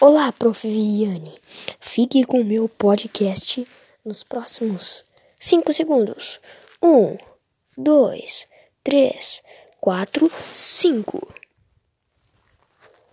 Olá, Prof. Viviane. Fique com o meu podcast nos próximos 5 segundos. 1, 2, 3, 4, 5.